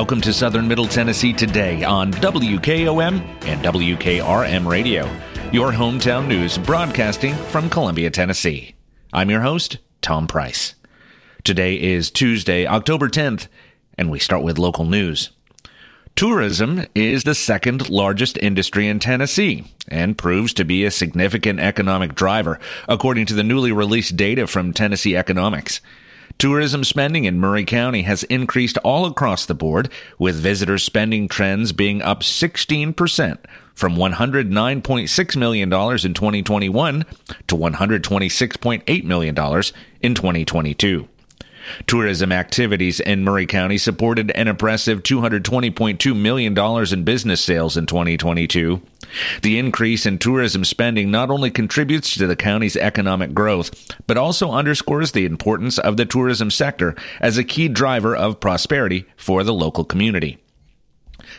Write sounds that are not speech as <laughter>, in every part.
Welcome to Southern Middle Tennessee today on WKOM and WKRM Radio, your hometown news broadcasting from Columbia, Tennessee. I'm your host, Tom Price. Today is Tuesday, October 10th, and we start with local news. Tourism is the second largest industry in Tennessee and proves to be a significant economic driver, according to the newly released data from Tennessee Economics. Tourism spending in Maury County has increased all across the board, with visitor spending trends being up 16% from $109.6 million in 2021 to $126.8 million in 2022. Tourism activities in Maury County supported an impressive $220.2 million in business sales in 2022. The increase in tourism spending not only contributes to the county's economic growth, but also underscores the importance of the tourism sector as a key driver of prosperity for the local community.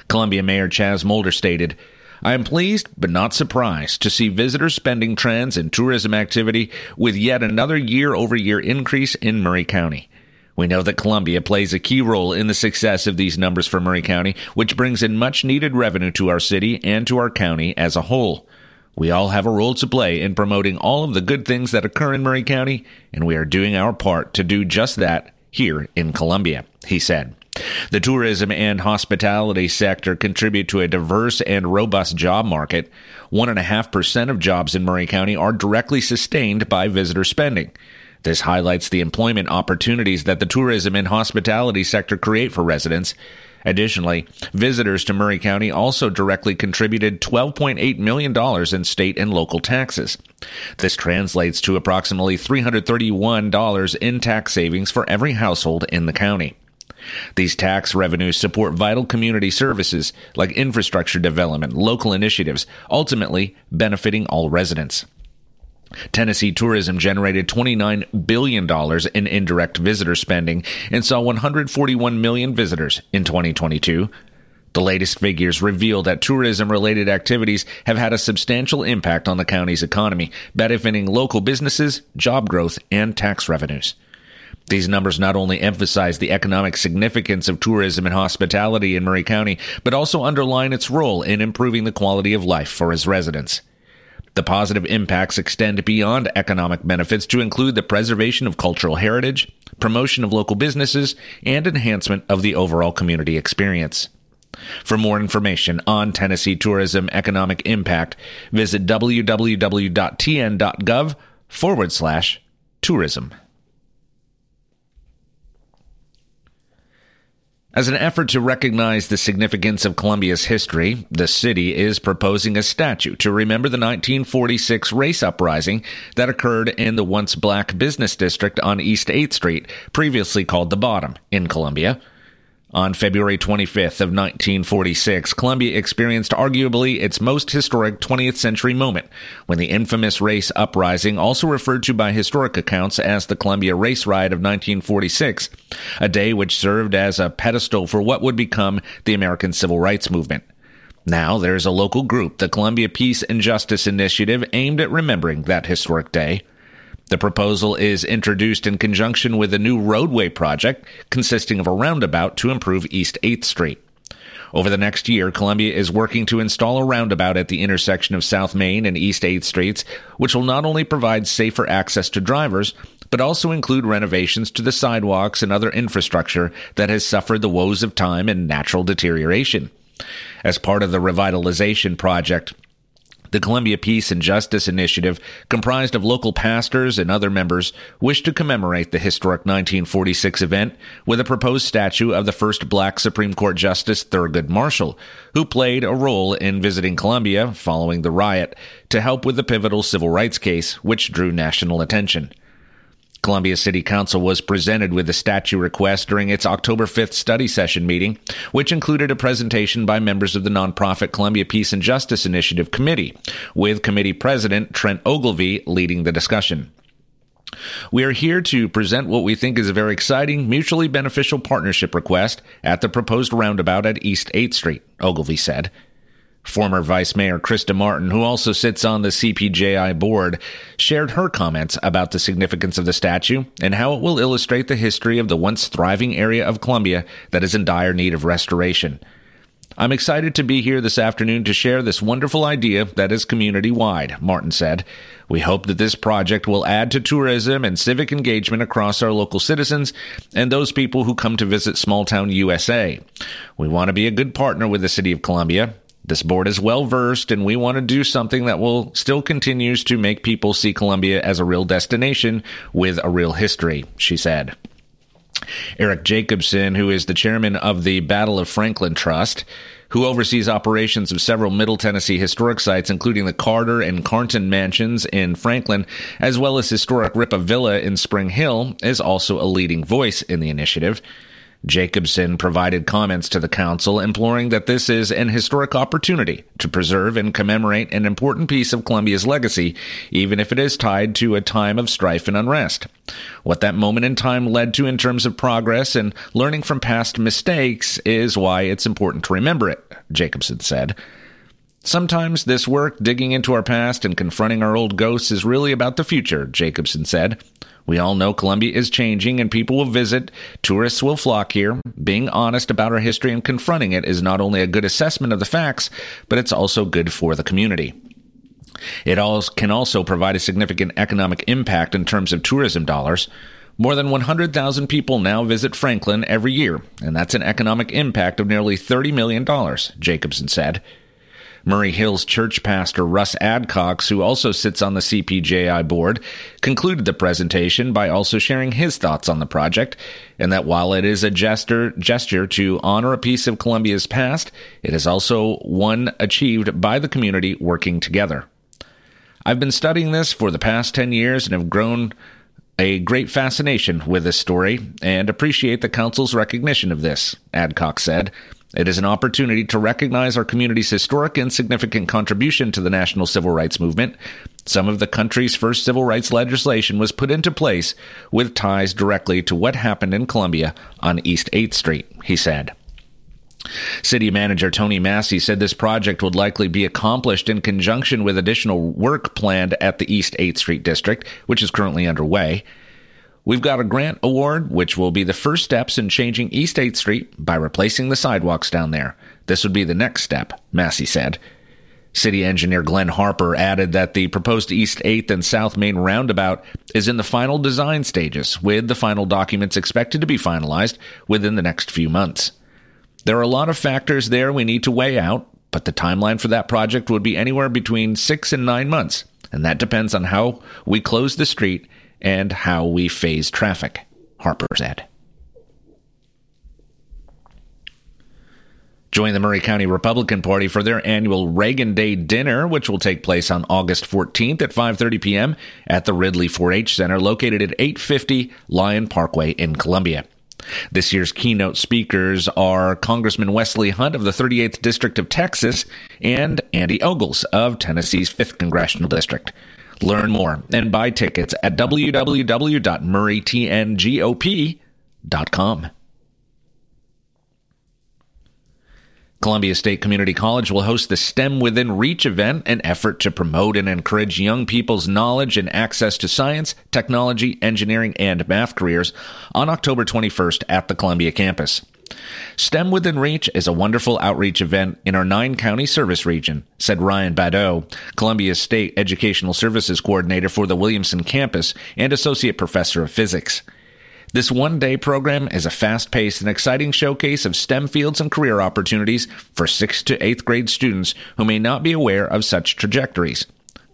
Columbia Mayor Chaz Molder stated, I am pleased but not surprised to see visitor spending trends and tourism activity with yet another year over year increase in Maury County. We know that Columbia plays a key role in the success of these numbers for Maury County, which brings in much needed revenue to our city and to our county as a whole. We all have a role to play in promoting all of the good things that occur in Maury County, and we are doing our part to do just that here in Columbia, he said. The tourism and hospitality sector contribute to a diverse and robust job market. 1.5% of jobs in Maury County are directly sustained by visitor spending. This highlights the employment opportunities that the tourism and hospitality sector create for residents. Additionally, visitors to Maury County also directly contributed $12.8 million in state and local taxes. This translates to approximately $331 in tax savings for every household in the county. These tax revenues support vital community services like infrastructure development, local initiatives, ultimately benefiting all residents. Tennessee tourism generated $29 billion in indirect visitor spending and saw 141 million visitors in 2022. The latest figures reveal that tourism related activities have had a substantial impact on the county's economy, benefiting local businesses, job growth, and tax revenues. These numbers not only emphasize the economic significance of tourism and hospitality in Maury County, but also underline its role in improving the quality of life for its residents. The positive impacts extend beyond economic benefits to include the preservation of cultural heritage, promotion of local businesses, and enhancement of the overall community experience. For more information on Tennessee tourism economic impact, visit www.tn.gov forward slash tourism. As an effort to recognize the significance of Columbia's history, the city is proposing a statue to remember the 1946 race uprising that occurred in the once black business district on East 8th Street, previously called the Bottom, in Columbia. On February 25th of 1946, Columbia experienced arguably its most historic 20th century moment when the infamous race uprising, also referred to by historic accounts as the Columbia Race Riot of 1946, a day which served as a pedestal for what would become the American Civil Rights Movement. Now there's a local group, the Columbia Peace and Justice Initiative, aimed at remembering that historic day. The proposal is introduced in conjunction with a new roadway project consisting of a roundabout to improve East 8th Street. Over the next year, Columbia is working to install a roundabout at the intersection of South Main and East 8th Streets, which will not only provide safer access to drivers, but also include renovations to the sidewalks and other infrastructure that has suffered the woes of time and natural deterioration. As part of the revitalization project, the Columbia Peace and Justice Initiative, comprised of local pastors and other members, wished to commemorate the historic 1946 event with a proposed statue of the first black Supreme Court Justice Thurgood Marshall, who played a role in visiting Columbia following the riot to help with the pivotal civil rights case, which drew national attention. Columbia City Council was presented with the statue request during its October 5th study session meeting, which included a presentation by members of the nonprofit Columbia Peace and Justice Initiative Committee, with committee president Trent Ogilvie leading the discussion. We are here to present what we think is a very exciting, mutually beneficial partnership request at the proposed roundabout at East 8th Street, Ogilvie said. Former Vice Mayor Krista Martin, who also sits on the CPJI board, shared her comments about the significance of the statue and how it will illustrate the history of the once thriving area of Columbia that is in dire need of restoration. I'm excited to be here this afternoon to share this wonderful idea that is community wide, Martin said. We hope that this project will add to tourism and civic engagement across our local citizens and those people who come to visit small town USA. We want to be a good partner with the City of Columbia. This board is well versed, and we want to do something that will still continues to make people see Columbia as a real destination with a real history, she said. Eric Jacobson, who is the chairman of the Battle of Franklin Trust, who oversees operations of several Middle Tennessee historic sites, including the Carter and Carnton mansions in Franklin, as well as historic Rippavilla in Spring Hill, is also a leading voice in the initiative. Jacobson provided comments to the council imploring that this is an historic opportunity to preserve and commemorate an important piece of Columbia's legacy, even if it is tied to a time of strife and unrest. What that moment in time led to in terms of progress and learning from past mistakes is why it's important to remember it, Jacobson said. Sometimes this work, digging into our past and confronting our old ghosts, is really about the future, Jacobson said. We all know Columbia is changing and people will visit. Tourists will flock here. Being honest about our history and confronting it is not only a good assessment of the facts, but it's also good for the community. It can also provide a significant economic impact in terms of tourism dollars. More than 100,000 people now visit Franklin every year, and that's an economic impact of nearly $30 million, Jacobson said. Maury Hills church pastor Russ Adcox, who also sits on the CPJI board, concluded the presentation by also sharing his thoughts on the project, and that while it is a gesture, gesture to honor a piece of Columbia's past, it is also one achieved by the community working together. I've been studying this for the past 10 years and have grown a great fascination with this story and appreciate the Council's recognition of this, Adcox said. It is an opportunity to recognize our community's historic and significant contribution to the national civil rights movement. Some of the country's first civil rights legislation was put into place with ties directly to what happened in Columbia on East 8th Street, he said. City manager Tony Massey said this project would likely be accomplished in conjunction with additional work planned at the East 8th Street district, which is currently underway. We've got a grant award, which will be the first steps in changing East 8th Street by replacing the sidewalks down there. This would be the next step, Massey said. City engineer Glenn Harper added that the proposed East 8th and South Main roundabout is in the final design stages, with the final documents expected to be finalized within the next few months. There are a lot of factors there we need to weigh out, but the timeline for that project would be anywhere between six and nine months, and that depends on how we close the street and how we phase traffic, Harper said. Join the Maury County Republican Party for their annual Reagan Day dinner, which will take place on August 14th at 5:30 p.m. at the Ridley 4-H Center located at 850 Lyon Parkway in Columbia. This year's keynote speakers are Congressman Wesley Hunt of the 38th District of Texas and Andy Ogles of Tennessee's 5th Congressional District. Learn more and buy tickets at www.maurytngop.com. Columbia State Community College will host the STEM Within Reach event, an effort to promote and encourage young people's knowledge and access to science, technology, engineering, and math careers on October 21st at the Columbia campus. STEM Within Reach is a wonderful outreach event in our nine county service region, said Ryan Badeau, Columbia State Educational Services Coordinator for the Williamson campus and Associate Professor of Physics. This one day program is a fast paced and exciting showcase of STEM fields and career opportunities for 6th to 8th grade students who may not be aware of such trajectories.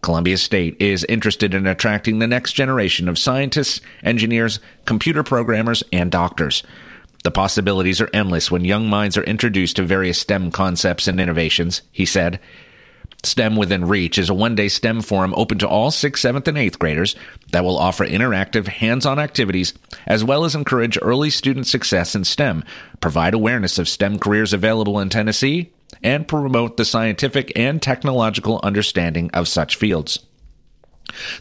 Columbia State is interested in attracting the next generation of scientists, engineers, computer programmers, and doctors. The possibilities are endless when young minds are introduced to various STEM concepts and innovations, he said. STEM Within Reach is a one day STEM forum open to all 6th, 7th, and 8th graders that will offer interactive, hands on activities, as well as encourage early student success in STEM, provide awareness of STEM careers available in Tennessee, and promote the scientific and technological understanding of such fields.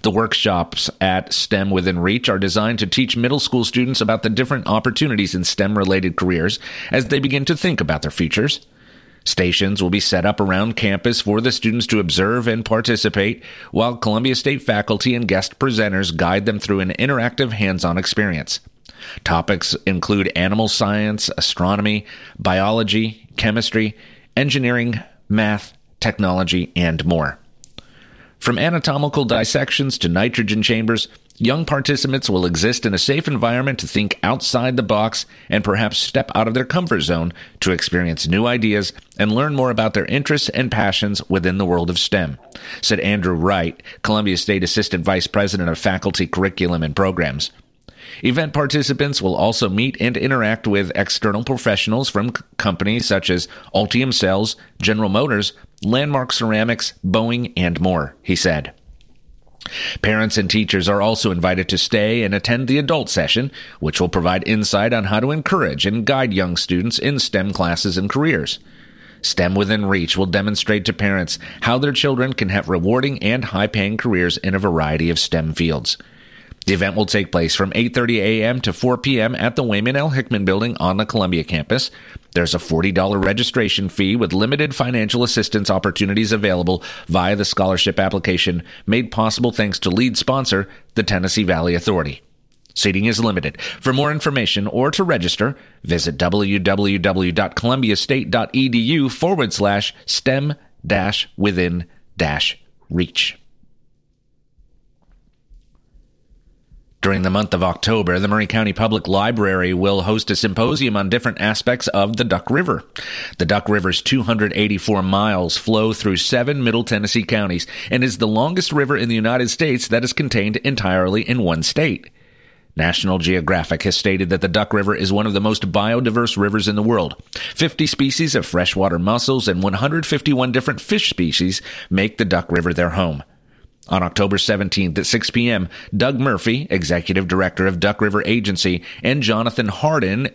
The workshops at STEM Within Reach are designed to teach middle school students about the different opportunities in STEM related careers as they begin to think about their futures. Stations will be set up around campus for the students to observe and participate, while Columbia State faculty and guest presenters guide them through an interactive hands on experience. Topics include animal science, astronomy, biology, chemistry, engineering, math, technology, and more. From anatomical dissections to nitrogen chambers, young participants will exist in a safe environment to think outside the box and perhaps step out of their comfort zone to experience new ideas and learn more about their interests and passions within the world of STEM, said Andrew Wright, Columbia State Assistant Vice President of Faculty Curriculum and Programs. Event participants will also meet and interact with external professionals from c- companies such as Ultium Cells, General Motors, Landmark Ceramics, Boeing, and more, he said. Parents and teachers are also invited to stay and attend the adult session, which will provide insight on how to encourage and guide young students in STEM classes and careers. STEM Within Reach will demonstrate to parents how their children can have rewarding and high paying careers in a variety of STEM fields. The event will take place from 8:30 a.m. to 4 p.m. at the Waymon L. Hickman building on the Columbia campus. There's a $40 registration fee with limited financial assistance opportunities available via the scholarship application made possible thanks to lead sponsor, the Tennessee Valley Authority. Seating is limited. For more information or to register, visit www.columbiastate.edu forward slash STEM dash within dash reach. During the month of October, the Murray County Public Library will host a symposium on different aspects of the Duck River. The Duck River's 284 miles flow through seven Middle Tennessee counties and is the longest river in the United States that is contained entirely in one state. National Geographic has stated that the Duck River is one of the most biodiverse rivers in the world. 50 species of freshwater mussels and 151 different fish species make the Duck River their home. On October 17th at 6 p.m., Doug Murphy, Executive Director of Duck River Agency, and Jonathan Hardin,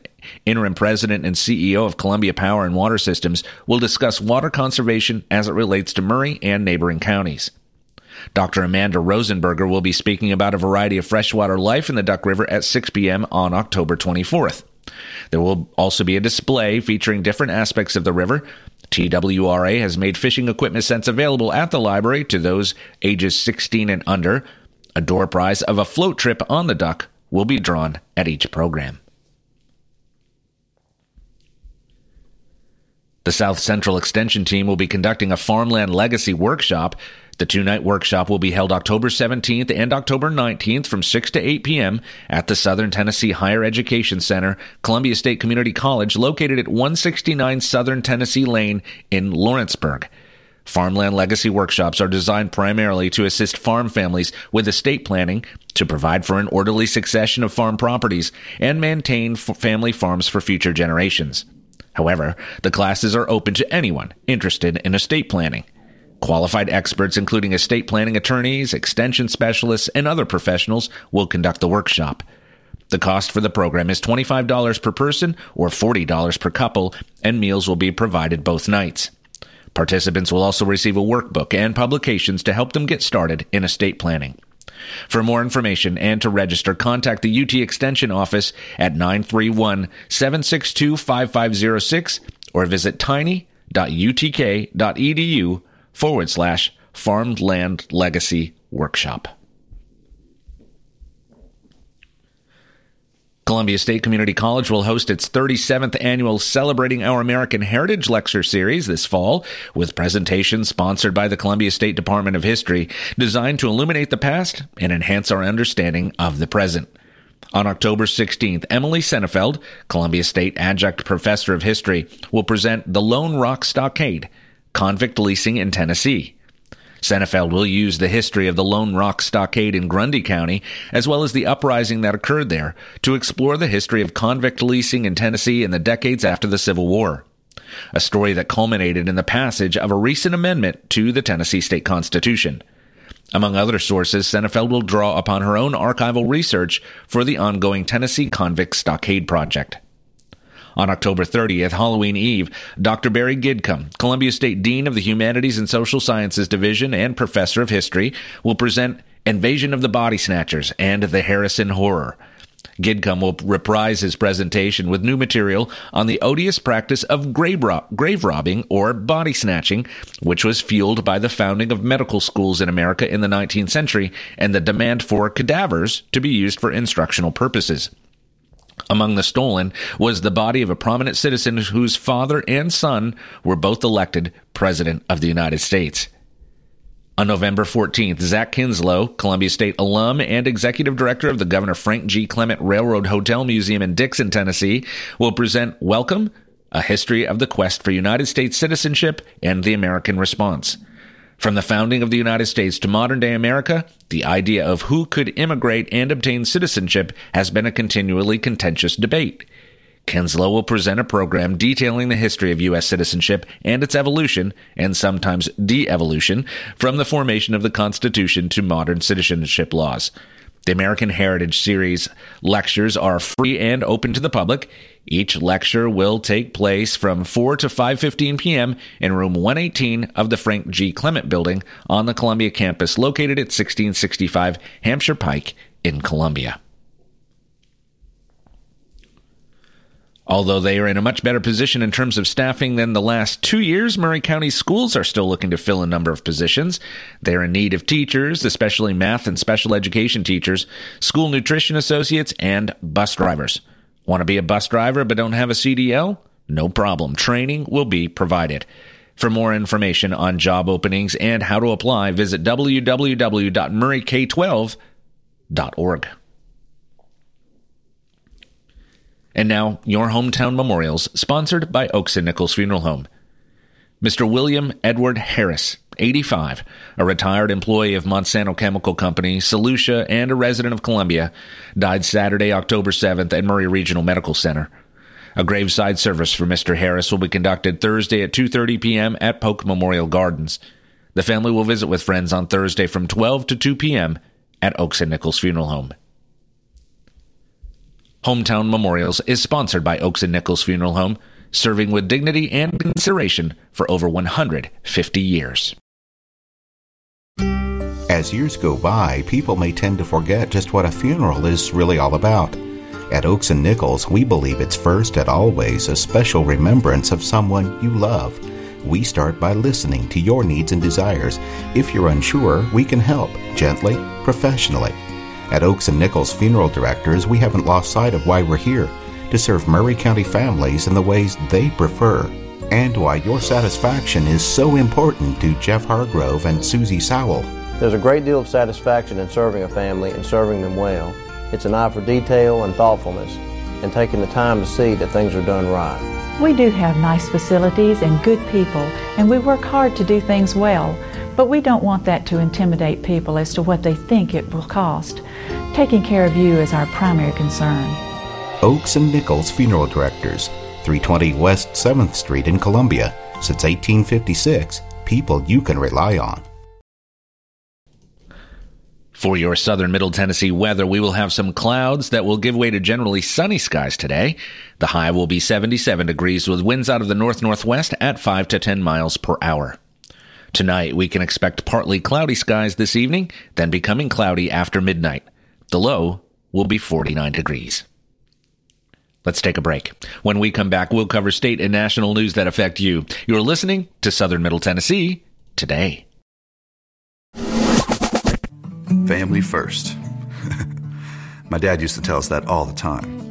Interim President and CEO of Columbia Power and Water Systems, will discuss water conservation as it relates to Maury and neighboring counties. Dr. Amanda Rosenberger will be speaking about a variety of freshwater life in the Duck River at 6 p.m. on October 24th. There will also be a display featuring different aspects of the river, TWRA has made fishing equipment sets available at the library to those ages 16 and under. A door prize of a float trip on the duck will be drawn at each program. The South Central Extension Team will be conducting a farmland legacy workshop. The two night workshop will be held October 17th and October 19th from 6 to 8 p.m. at the Southern Tennessee Higher Education Center, Columbia State Community College, located at 169 Southern Tennessee Lane in Lawrenceburg. Farmland legacy workshops are designed primarily to assist farm families with estate planning, to provide for an orderly succession of farm properties, and maintain family farms for future generations. However, the classes are open to anyone interested in estate planning. Qualified experts, including estate planning attorneys, extension specialists, and other professionals, will conduct the workshop. The cost for the program is $25 per person or $40 per couple, and meals will be provided both nights. Participants will also receive a workbook and publications to help them get started in estate planning. For more information and to register, contact the UT Extension office at 931 762 5506 or visit tiny.utk.edu forward slash farmland legacy workshop. Columbia State Community College will host its 37th annual Celebrating Our American Heritage Lecture Series this fall, with presentations sponsored by the Columbia State Department of History, designed to illuminate the past and enhance our understanding of the present. On October 16th, Emily Senefeld, Columbia State Adjunct Professor of History, will present The Lone Rock Stockade, Convict Leasing in Tennessee. Senefeld will use the history of the Lone Rock Stockade in Grundy County, as well as the uprising that occurred there, to explore the history of convict leasing in Tennessee in the decades after the Civil War. A story that culminated in the passage of a recent amendment to the Tennessee State Constitution. Among other sources, Senefeld will draw upon her own archival research for the ongoing Tennessee Convict Stockade Project. On October 30th, Halloween Eve, Dr. Barry Gidcombe, Columbia State Dean of the Humanities and Social Sciences Division and Professor of History, will present Invasion of the Body Snatchers and the Harrison Horror. Gidcombe will reprise his presentation with new material on the odious practice of grave, grave robbing or body snatching, which was fueled by the founding of medical schools in America in the 19th century and the demand for cadavers to be used for instructional purposes. Among the stolen was the body of a prominent citizen whose father and son were both elected President of the United States. On November 14th, Zach Kinslow, Columbia State alum and executive director of the Governor Frank G. Clement Railroad Hotel Museum in Dickson, Tennessee, will present Welcome, a history of the quest for United States citizenship and the American response. From the founding of the United States to modern day America, the idea of who could immigrate and obtain citizenship has been a continually contentious debate. Kinslow will present a program detailing the history of U.S. citizenship and its evolution, and sometimes de evolution, from the formation of the Constitution to modern citizenship laws. The American Heritage Series lectures are free and open to the public. Each lecture will take place from 4 to 5:15 p.m. in room 118 of the Frank G. Clement building on the Columbia campus located at 1665 Hampshire Pike in Columbia. Although they are in a much better position in terms of staffing than the last two years, Maury County schools are still looking to fill a number of positions. They're in need of teachers, especially math and special education teachers, school nutrition associates, and bus drivers. Want to be a bus driver but don't have a CDL? No problem. Training will be provided. For more information on job openings and how to apply, visit www.mauryk12.org. And now, your hometown memorials, sponsored by Oakes and Nichols Funeral Home. Mr. William Edward Harris, 85, a retired employee of Monsanto Chemical Company, Solutia, and a resident of Columbia, died Saturday, October 7th at Maury Regional Medical Center. A graveside service for Mr. Harris will be conducted Thursday at 2:30 p.m. at Polk Memorial Gardens. The family will visit with friends on Thursday from 12 to 2 p.m. at Oakes and Nichols Funeral Home. Hometown Memorials is sponsored by Oakes and Nichols Funeral Home, serving with dignity and consideration for over 150 years. As years go by, people may tend to forget just what a funeral is really all about. At Oakes and Nichols, we believe it's first and always a special remembrance of someone you love. We start by listening to your needs and desires. If you're unsure, we can help gently, professionally. At Oakes and Nichols Funeral Directors, we haven't lost sight of why we're here to serve Maury County families in the ways they prefer, and why your satisfaction is so important to Jeff Hargrove and Susie Sowell. There's a great deal of satisfaction in serving a family and serving them well. It's an eye for detail and thoughtfulness, and taking the time to see that things are done right. We do have nice facilities and good people, and we work hard to do things well. But we don't want that to intimidate people as to what they think it will cost. Taking care of you is our primary concern. Oakes and Nichols Funeral Directors, 320 West 7th Street in Columbia. Since 1856, people you can rely on. For your southern middle Tennessee weather, we will have some clouds that will give way to generally sunny skies today. The high will be 77 degrees with winds out of the north northwest at 5 to 10 miles per hour. Tonight, we can expect partly cloudy skies this evening, then becoming cloudy after midnight. The low will be 49 degrees. Let's take a break. When we come back, we'll cover state and national news that affect you. You're listening to Southern Middle Tennessee today. Family first. <laughs> My dad used to tell us that all the time.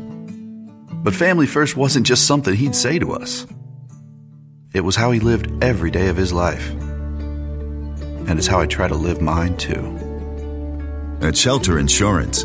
But family first wasn't just something he'd say to us. It was how he lived every day of his life and it's how I try to live mine too. At Shelter Insurance,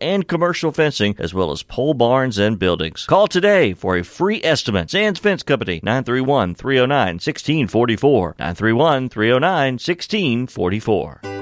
and commercial fencing, as well as pole barns and buildings. Call today for a free estimate. Sands Fence Company, 931 309 1644. 931 309 1644.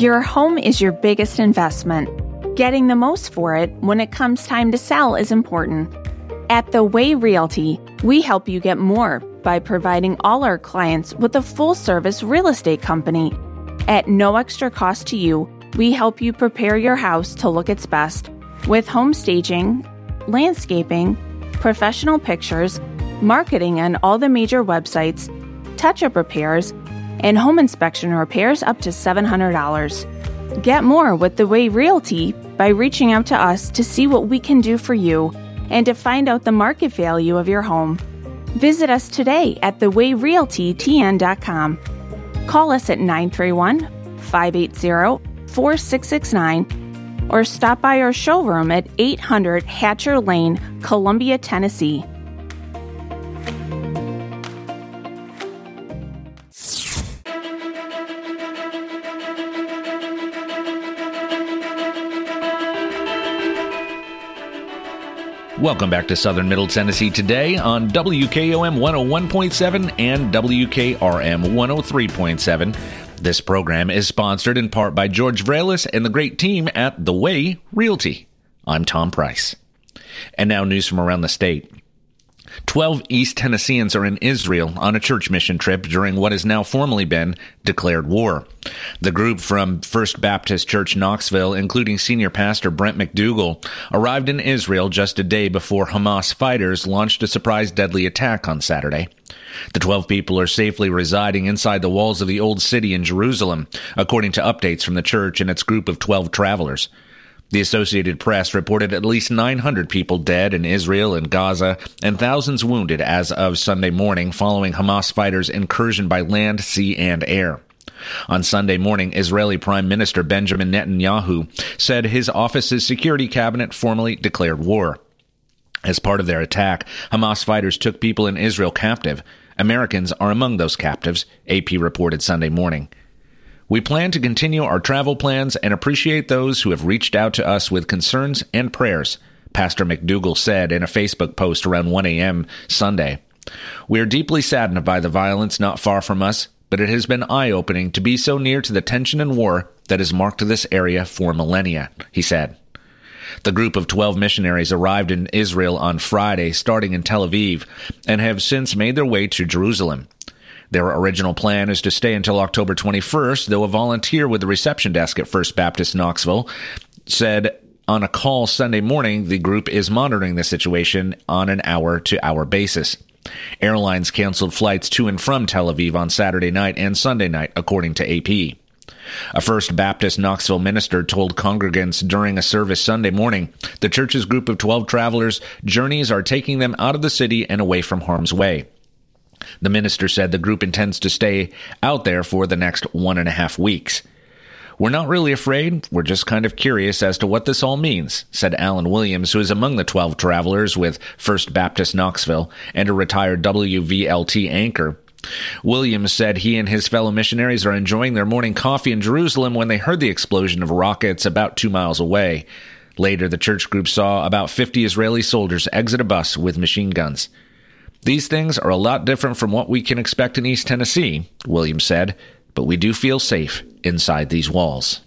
Your home is your biggest investment. Getting the most for it when it comes time to sell is important. At The Way Realty, we help you get more by providing all our clients with a full service real estate company. At no extra cost to you, we help you prepare your house to look its best with home staging, landscaping, professional pictures, marketing on all the major websites, touch up repairs, and home inspection repairs up to $700. Get more with The Way Realty by reaching out to us to see what we can do for you and to find out the market value of your home. Visit us today at thewayrealtytn.com. Call us at 931 580 4669 or stop by our showroom at 800 Hatcher Lane, Columbia, Tennessee. Welcome back to Southern Middle Tennessee today on WKOM 101.7 and WKRM 103.7. This program is sponsored in part by George Vralis and the great team at The Way Realty. I'm Tom Price. And now news from around the state. 12 East Tennesseans are in Israel on a church mission trip during what has now formally been declared war. The group from First Baptist Church Knoxville, including senior pastor Brent McDougall, arrived in Israel just a day before Hamas fighters launched a surprise deadly attack on Saturday. The 12 people are safely residing inside the walls of the Old City in Jerusalem, according to updates from the church and its group of 12 travelers. The Associated Press reported at least 900 people dead in Israel and Gaza and thousands wounded as of Sunday morning following Hamas fighters' incursion by land, sea, and air. On Sunday morning, Israeli Prime Minister Benjamin Netanyahu said his office's security cabinet formally declared war. As part of their attack, Hamas fighters took people in Israel captive. Americans are among those captives, AP reported Sunday morning. We plan to continue our travel plans and appreciate those who have reached out to us with concerns and prayers, Pastor McDougall said in a Facebook post around 1 a.m. Sunday. We are deeply saddened by the violence not far from us, but it has been eye opening to be so near to the tension and war that has marked this area for millennia, he said. The group of 12 missionaries arrived in Israel on Friday, starting in Tel Aviv, and have since made their way to Jerusalem. Their original plan is to stay until October 21st, though a volunteer with the reception desk at First Baptist Knoxville said on a call Sunday morning the group is monitoring the situation on an hour to hour basis. Airlines canceled flights to and from Tel Aviv on Saturday night and Sunday night, according to AP. A First Baptist Knoxville minister told congregants during a service Sunday morning the church's group of 12 travelers' journeys are taking them out of the city and away from harm's way. The minister said the group intends to stay out there for the next one and a half weeks. We're not really afraid, we're just kind of curious as to what this all means, said Alan Williams, who is among the 12 travelers with First Baptist Knoxville and a retired WVLT anchor. Williams said he and his fellow missionaries are enjoying their morning coffee in Jerusalem when they heard the explosion of rockets about two miles away. Later, the church group saw about 50 Israeli soldiers exit a bus with machine guns. These things are a lot different from what we can expect in East Tennessee, Williams said, but we do feel safe inside these walls.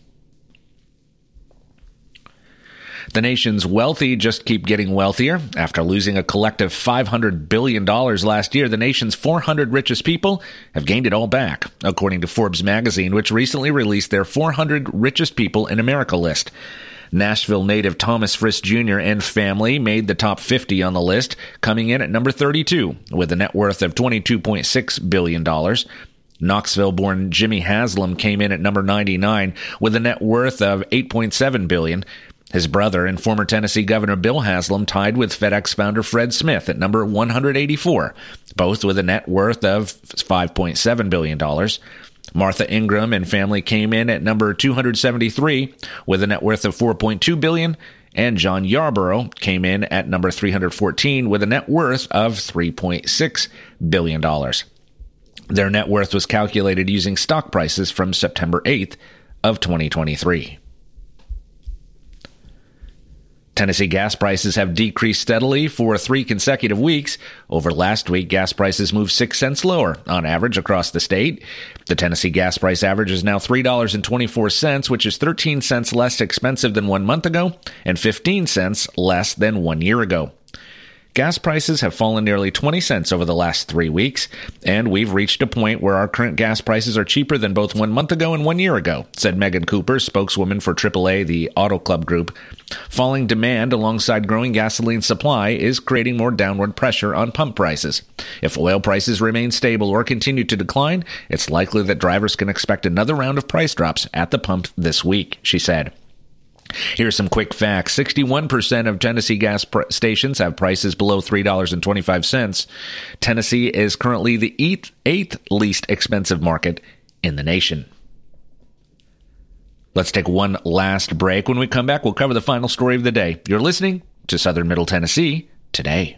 The nation's wealthy just keep getting wealthier. After losing a collective $500 billion last year, the nation's 400 richest people have gained it all back, according to Forbes magazine, which recently released their 400 richest people in America list. Nashville native Thomas Frist Jr. and family made the top 50 on the list, coming in at number 32 with a net worth of $22.6 billion. Knoxville born Jimmy Haslam came in at number 99 with a net worth of 8.7 billion. His brother and former Tennessee Governor Bill Haslam tied with FedEx founder Fred Smith at number 184, both with a net worth of $5.7 billion. Martha Ingram and family came in at number 273 with a net worth of 4.2 billion, and Jon Yarbrough came in at number 314 with a net worth of 3.6 billion dollars. Their net worth was calculated using stock prices from September 8th of 2023. Tennessee gas prices have decreased steadily for three consecutive weeks. Over last week, gas prices moved six cents lower on average across the state. The Tennessee gas price average is now $3.24, which is 13 cents less expensive than one month ago and 15 cents less than one year ago. Gas prices have fallen nearly 20 cents over the last three weeks, and we've reached a point where our current gas prices are cheaper than both one month ago and one year ago, said Megan Cooper, spokeswoman for AAA, the Auto Club Group. Falling demand alongside growing gasoline supply is creating more downward pressure on pump prices. If oil prices remain stable or continue to decline, it's likely that drivers can expect another round of price drops at the pump this week, she said. Here's some quick facts 61% of Tennessee gas pr- stations have prices below $3.25. Tennessee is currently the eighth, eighth least expensive market in the nation. Let's take one last break. When we come back, we'll cover the final story of the day. You're listening to Southern Middle Tennessee today.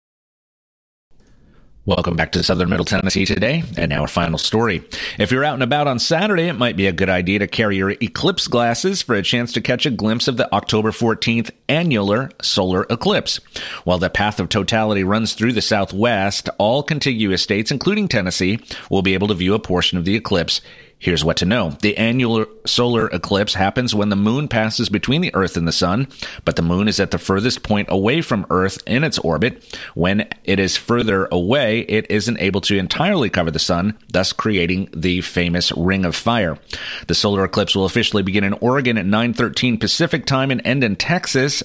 Welcome back to Southern Middle Tennessee today, and our final story. If you're out and about on Saturday, it might be a good idea to carry your eclipse glasses for a chance to catch a glimpse of the October 14th annular solar eclipse. While the path of totality runs through the southwest, all contiguous states, including Tennessee, will be able to view a portion of the eclipse Here's what to know. The annual solar eclipse happens when the moon passes between the Earth and the Sun, but the moon is at the furthest point away from Earth in its orbit. When it is further away, it isn't able to entirely cover the Sun, thus creating the famous Ring of Fire. The solar eclipse will officially begin in Oregon at 9:13 Pacific time and end in Texas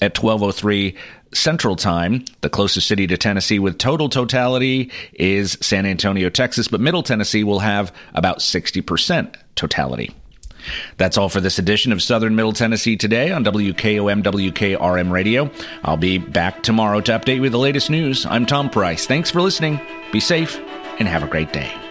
at 1203 Central Time. The closest city to Tennessee with total totality is San Antonio, Texas, but Middle Tennessee will have about 60% totality. That's all for this edition of Southern Middle Tennessee today on WKOM WKRM Radio. I'll be back tomorrow to update you with the latest news. I'm Tom Price. Thanks for listening. Be safe and have a great day.